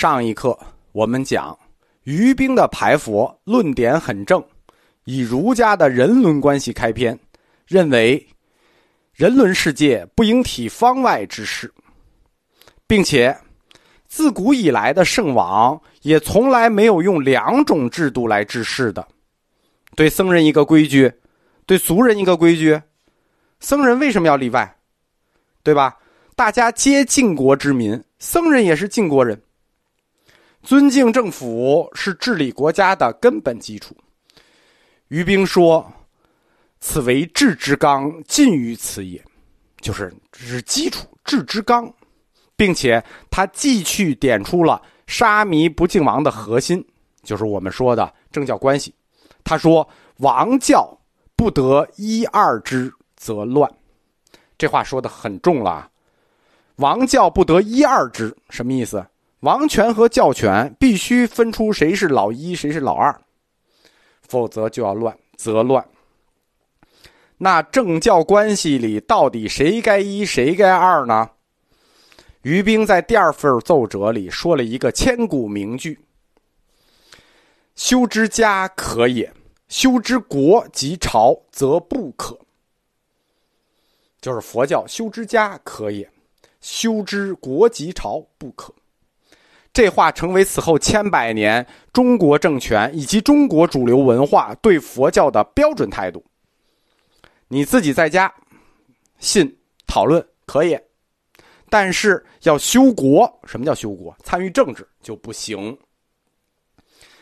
上一课我们讲于冰的排佛论点很正，以儒家的人伦关系开篇，认为人伦世界不应体方外之事，并且自古以来的圣王也从来没有用两种制度来治世的，对僧人一个规矩，对俗人一个规矩，僧人为什么要例外？对吧？大家皆晋国之民，僧人也是晋国人。尊敬政府是治理国家的根本基础。于冰说：“此为治之纲，尽于此也。”就是这是基础，治之纲，并且他继续点出了沙弥不敬王的核心，就是我们说的政教关系。他说：“王教不得一二之，则乱。”这话说的很重了。王教不得一二之，什么意思？王权和教权必须分出谁是老一，谁是老二，否则就要乱，则乱。那政教关系里到底谁该一，谁该二呢？于冰在第二份奏折里说了一个千古名句：“修之家可也，修之国及朝则不可。”就是佛教修之家可也，修之国及朝不可。这话成为此后千百年中国政权以及中国主流文化对佛教的标准态度。你自己在家信讨论可以，但是要修国，什么叫修国？参与政治就不行。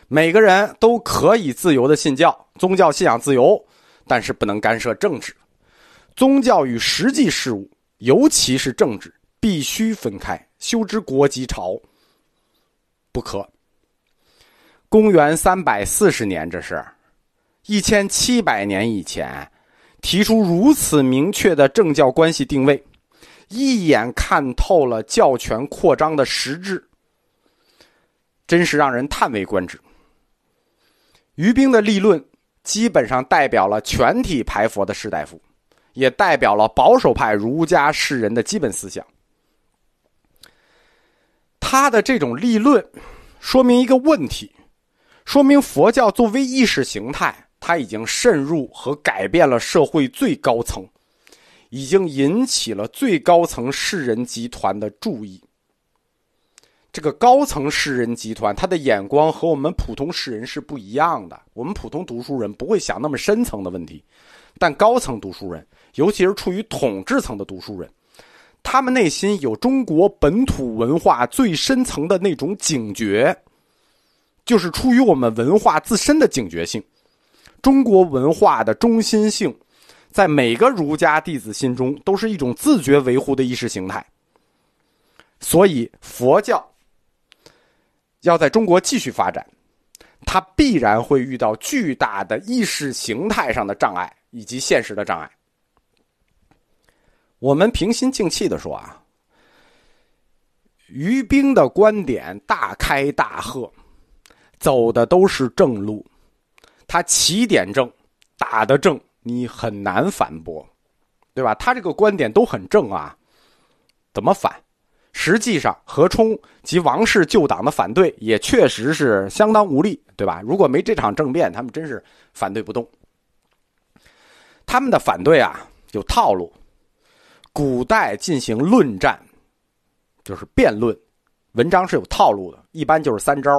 每个人都可以自由的信教，宗教信仰自由，但是不能干涉政治。宗教与实际事务，尤其是政治，必须分开。修之国及朝。不可。公元三百四十年，这是一千七百年以前提出如此明确的政教关系定位，一眼看透了教权扩张的实质，真是让人叹为观止。于冰的立论基本上代表了全体排佛的士大夫，也代表了保守派儒家士人的基本思想。他的这种立论，说明一个问题，说明佛教作为意识形态，它已经渗入和改变了社会最高层，已经引起了最高层士人集团的注意。这个高层士人集团，他的眼光和我们普通士人是不一样的。我们普通读书人不会想那么深层的问题，但高层读书人，尤其是处于统治层的读书人。他们内心有中国本土文化最深层的那种警觉，就是出于我们文化自身的警觉性。中国文化的中心性，在每个儒家弟子心中都是一种自觉维护的意识形态。所以，佛教要在中国继续发展，它必然会遇到巨大的意识形态上的障碍以及现实的障碍。我们平心静气的说啊，于冰的观点大开大合，走的都是正路，他起点正，打的正，你很难反驳，对吧？他这个观点都很正啊，怎么反？实际上，何冲及王氏旧党的反对也确实是相当无力，对吧？如果没这场政变，他们真是反对不动。他们的反对啊，有套路。古代进行论战，就是辩论，文章是有套路的，一般就是三招。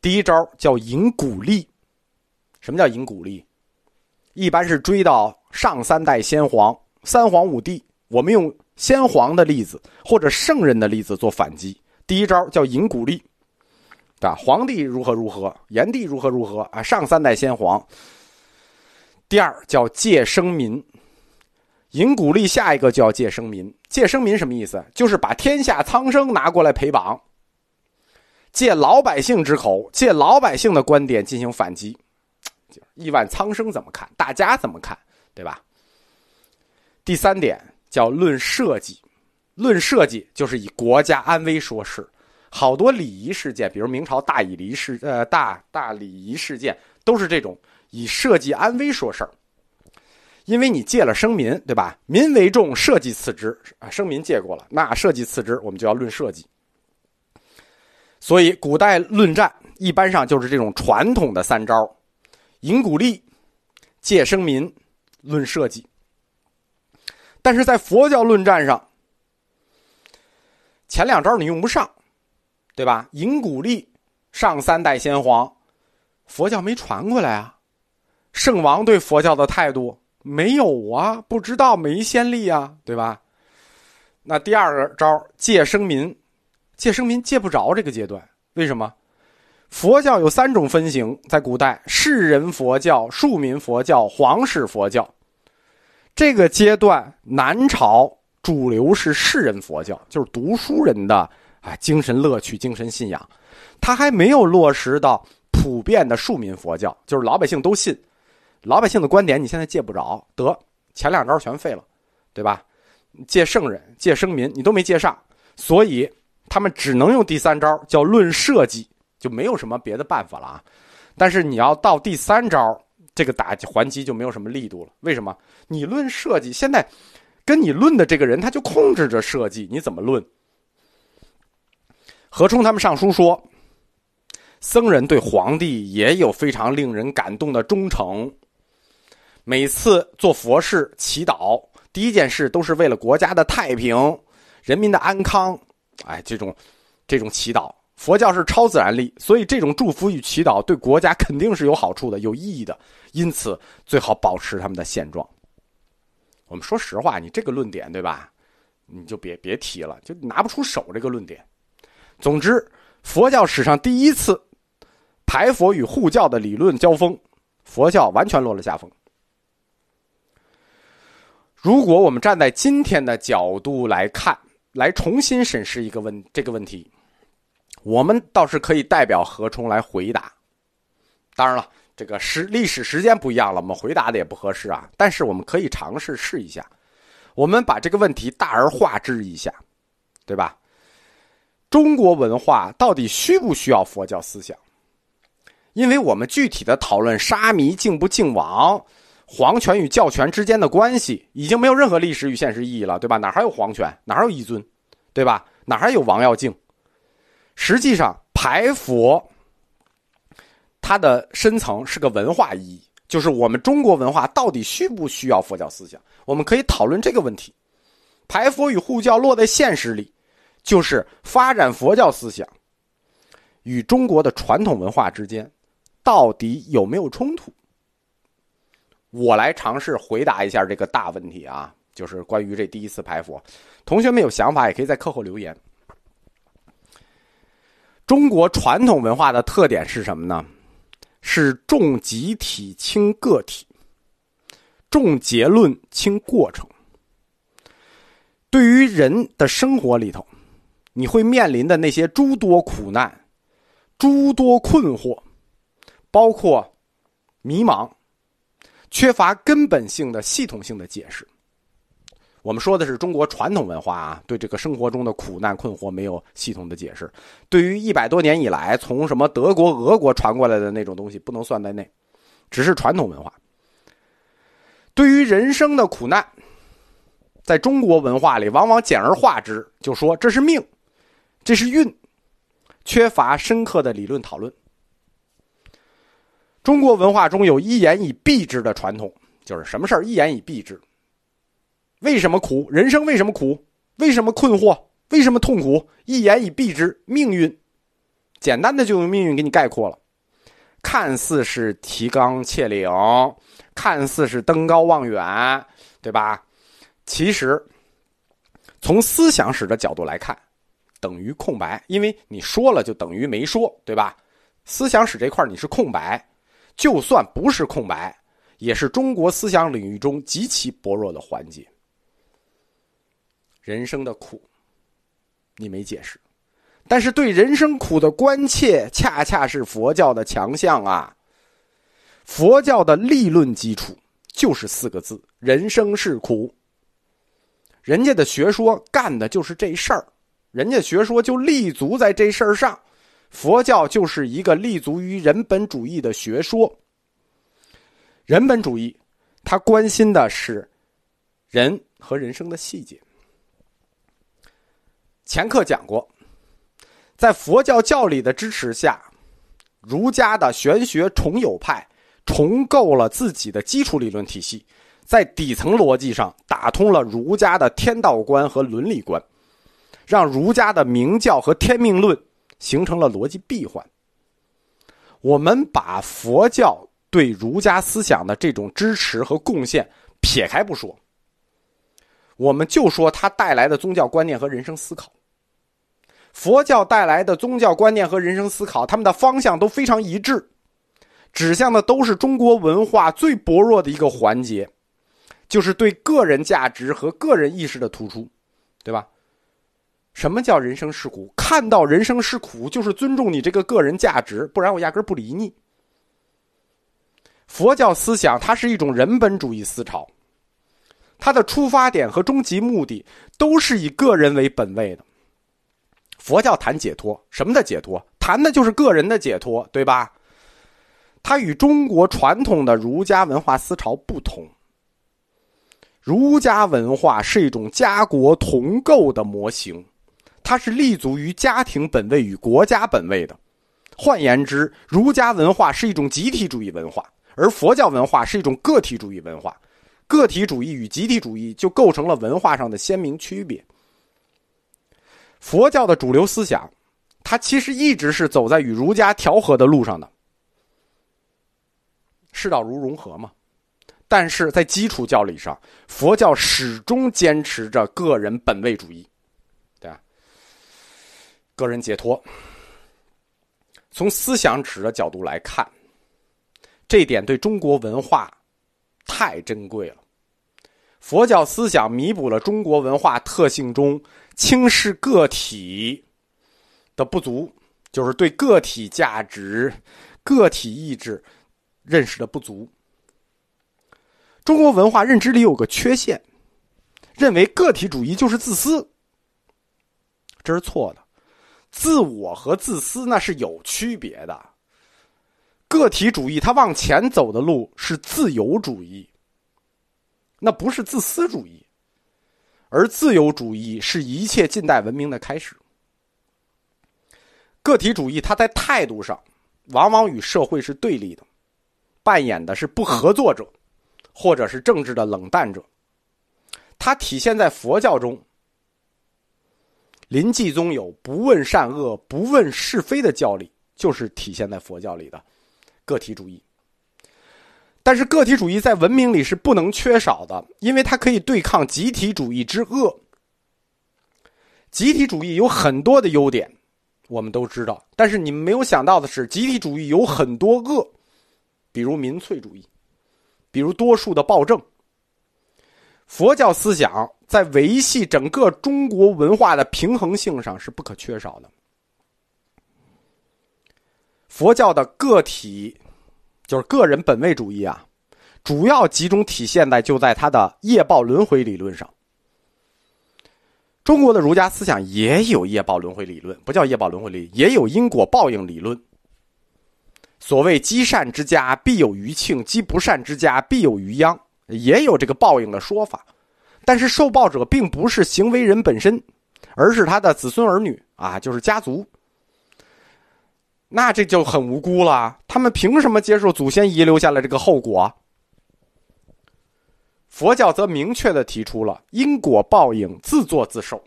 第一招叫引古例，什么叫引古例？一般是追到上三代先皇、三皇五帝，我们用先皇的例子或者圣人的例子做反击。第一招叫引古例，啊？皇帝如何如何，炎帝如何如何啊？上三代先皇。第二叫借生民。引古例，下一个就要借生民。借生民什么意思？就是把天下苍生拿过来陪绑，借老百姓之口，借老百姓的观点进行反击。亿万苍生怎么看？大家怎么看？对吧？第三点叫论设计，论设计就是以国家安危说事。好多礼仪事件，比如明朝大礼仪事，呃，大大礼仪事件，都是这种以社稷安危说事儿。因为你借了生民，对吧？民为重，社稷次之啊。生民借过了，那社稷次之，我们就要论社稷。所以古代论战一般上就是这种传统的三招：引鼓励、借生民、论社稷。但是在佛教论战上，前两招你用不上，对吧？引鼓励，上三代先皇，佛教没传过来啊。圣王对佛教的态度没有啊，不知道没先例啊，对吧？那第二个招借生民，借生民借不着这个阶段，为什么？佛教有三种分型，在古代士人佛教、庶民佛教、皇室佛教。这个阶段，南朝主流是士人佛教，就是读书人的啊精神乐趣、精神信仰，他还没有落实到普遍的庶民佛教，就是老百姓都信。老百姓的观点，你现在借不着，得前两招全废了，对吧？借圣人、借生民，你都没借上，所以他们只能用第三招，叫论社稷，就没有什么别的办法了啊。但是你要到第三招，这个打还击就没有什么力度了。为什么？你论社稷，现在跟你论的这个人，他就控制着社稷，你怎么论？何冲他们上书说，僧人对皇帝也有非常令人感动的忠诚。每次做佛事祈祷，第一件事都是为了国家的太平、人民的安康。哎，这种这种祈祷，佛教是超自然力，所以这种祝福与祈祷对国家肯定是有好处的、有意义的。因此，最好保持他们的现状。我们说实话，你这个论点对吧？你就别别提了，就拿不出手这个论点。总之，佛教史上第一次排佛与护教的理论交锋，佛教完全落了下风。如果我们站在今天的角度来看，来重新审视一个问这个问题，我们倒是可以代表何冲来回答。当然了，这个时历史时间不一样了，我们回答的也不合适啊。但是我们可以尝试试一下，我们把这个问题大而化之一下，对吧？中国文化到底需不需要佛教思想？因为我们具体的讨论沙弥敬不敬王。皇权与教权之间的关系已经没有任何历史与现实意义了，对吧？哪还有皇权？哪有一尊？对吧？哪还有王要敬？实际上，排佛它的深层是个文化意义，就是我们中国文化到底需不需要佛教思想？我们可以讨论这个问题。排佛与护教落在现实里，就是发展佛教思想与中国的传统文化之间到底有没有冲突？我来尝试回答一下这个大问题啊，就是关于这第一次排佛，同学们有想法也可以在课后留言。中国传统文化的特点是什么呢？是重集体轻个体，重结论轻过程。对于人的生活里头，你会面临的那些诸多苦难、诸多困惑，包括迷茫。缺乏根本性的系统性的解释。我们说的是中国传统文化啊，对这个生活中的苦难困惑没有系统的解释。对于一百多年以来从什么德国、俄国传过来的那种东西，不能算在内，只是传统文化。对于人生的苦难，在中国文化里往往简而化之，就说这是命，这是运，缺乏深刻的理论讨论。中国文化中有一言以蔽之的传统，就是什么事儿一言以蔽之。为什么苦？人生为什么苦？为什么困惑？为什么痛苦？一言以蔽之，命运。简单的就用命运给你概括了。看似是提纲挈领，看似是登高望远，对吧？其实，从思想史的角度来看，等于空白，因为你说了就等于没说，对吧？思想史这块你是空白。就算不是空白，也是中国思想领域中极其薄弱的环节。人生的苦，你没解释，但是对人生苦的关切，恰恰是佛教的强项啊！佛教的立论基础就是四个字：人生是苦。人家的学说干的就是这事儿，人家学说就立足在这事儿上。佛教就是一个立足于人本主义的学说。人本主义，他关心的是人和人生的细节。前课讲过，在佛教教理的支持下，儒家的玄学重有派重构了自己的基础理论体系，在底层逻辑上打通了儒家的天道观和伦理观，让儒家的明教和天命论形成了逻辑闭环。我们把佛教对儒家思想的这种支持和贡献撇开不说，我们就说它带来的宗教观念和人生思考。佛教带来的宗教观念和人生思考，他们的方向都非常一致，指向的都是中国文化最薄弱的一个环节，就是对个人价值和个人意识的突出，对吧？什么叫人生是苦？看到人生是苦，就是尊重你这个个人价值，不然我压根儿不理你。佛教思想它是一种人本主义思潮，它的出发点和终极目的都是以个人为本位的。佛教谈解脱，什么的解脱？谈的就是个人的解脱，对吧？它与中国传统的儒家文化思潮不同。儒家文化是一种家国同构的模型，它是立足于家庭本位与国家本位的。换言之，儒家文化是一种集体主义文化，而佛教文化是一种个体主义文化。个体主义与集体主义就构成了文化上的鲜明区别。佛教的主流思想，它其实一直是走在与儒家调和的路上的，世道如融合嘛。但是在基础教理上，佛教始终坚持着个人本位主义，个人解脱。从思想史的角度来看，这一点对中国文化太珍贵了。佛教思想弥补了中国文化特性中。轻视个体的不足，就是对个体价值、个体意志认识的不足。中国文化认知里有个缺陷，认为个体主义就是自私，这是错的。自我和自私那是有区别的。个体主义它往前走的路是自由主义，那不是自私主义。而自由主义是一切近代文明的开始。个体主义，它在态度上往往与社会是对立的，扮演的是不合作者，或者是政治的冷淡者。它体现在佛教中，临济宗有不问善恶、不问是非的教理，就是体现在佛教里的个体主义。但是个体主义在文明里是不能缺少的，因为它可以对抗集体主义之恶。集体主义有很多的优点，我们都知道，但是你们没有想到的是，集体主义有很多恶，比如民粹主义，比如多数的暴政。佛教思想在维系整个中国文化的平衡性上是不可缺少的。佛教的个体。就是个人本位主义啊，主要集中体现在就在他的业报轮回理论上。中国的儒家思想也有业报轮回理论，不叫业报轮回理，也有因果报应理论。所谓积善之家必有余庆，积不善之家必有余殃，也有这个报应的说法。但是受报者并不是行为人本身，而是他的子孙儿女啊，就是家族。那这就很无辜了，他们凭什么接受祖先遗留下来这个后果？佛教则明确的提出了因果报应自作自受，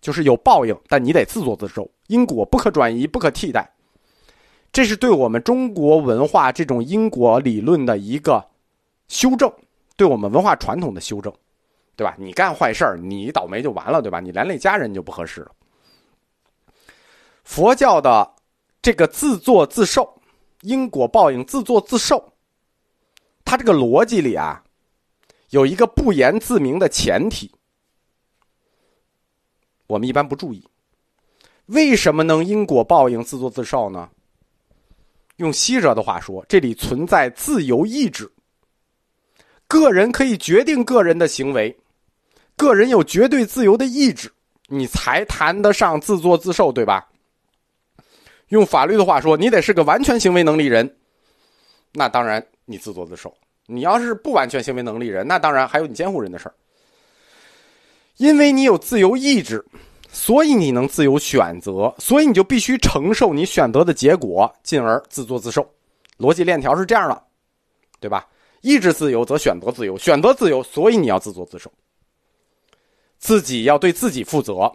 就是有报应，但你得自作自受，因果不可转移、不可替代。这是对我们中国文化这种因果理论的一个修正，对我们文化传统的修正，对吧？你干坏事你倒霉就完了，对吧？你连累家人就不合适了。佛教的。这个自作自受，因果报应，自作自受。他这个逻辑里啊，有一个不言自明的前提，我们一般不注意。为什么能因果报应、自作自受呢？用西哲的话说，这里存在自由意志，个人可以决定个人的行为，个人有绝对自由的意志，你才谈得上自作自受，对吧？用法律的话说，你得是个完全行为能力人，那当然你自作自受。你要是不完全行为能力人，那当然还有你监护人的事儿。因为你有自由意志，所以你能自由选择，所以你就必须承受你选择的结果，进而自作自受。逻辑链条是这样的，对吧？意志自由则选择自由，选择自由，所以你要自作自受，自己要对自己负责。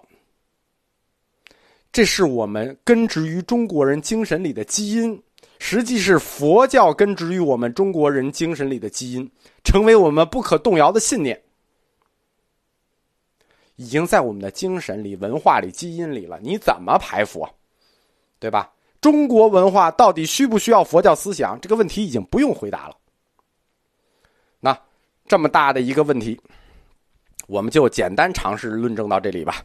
这是我们根植于中国人精神里的基因，实际是佛教根植于我们中国人精神里的基因，成为我们不可动摇的信念，已经在我们的精神里、文化里、基因里了。你怎么排佛，对吧？中国文化到底需不需要佛教思想？这个问题已经不用回答了。那这么大的一个问题，我们就简单尝试论证到这里吧。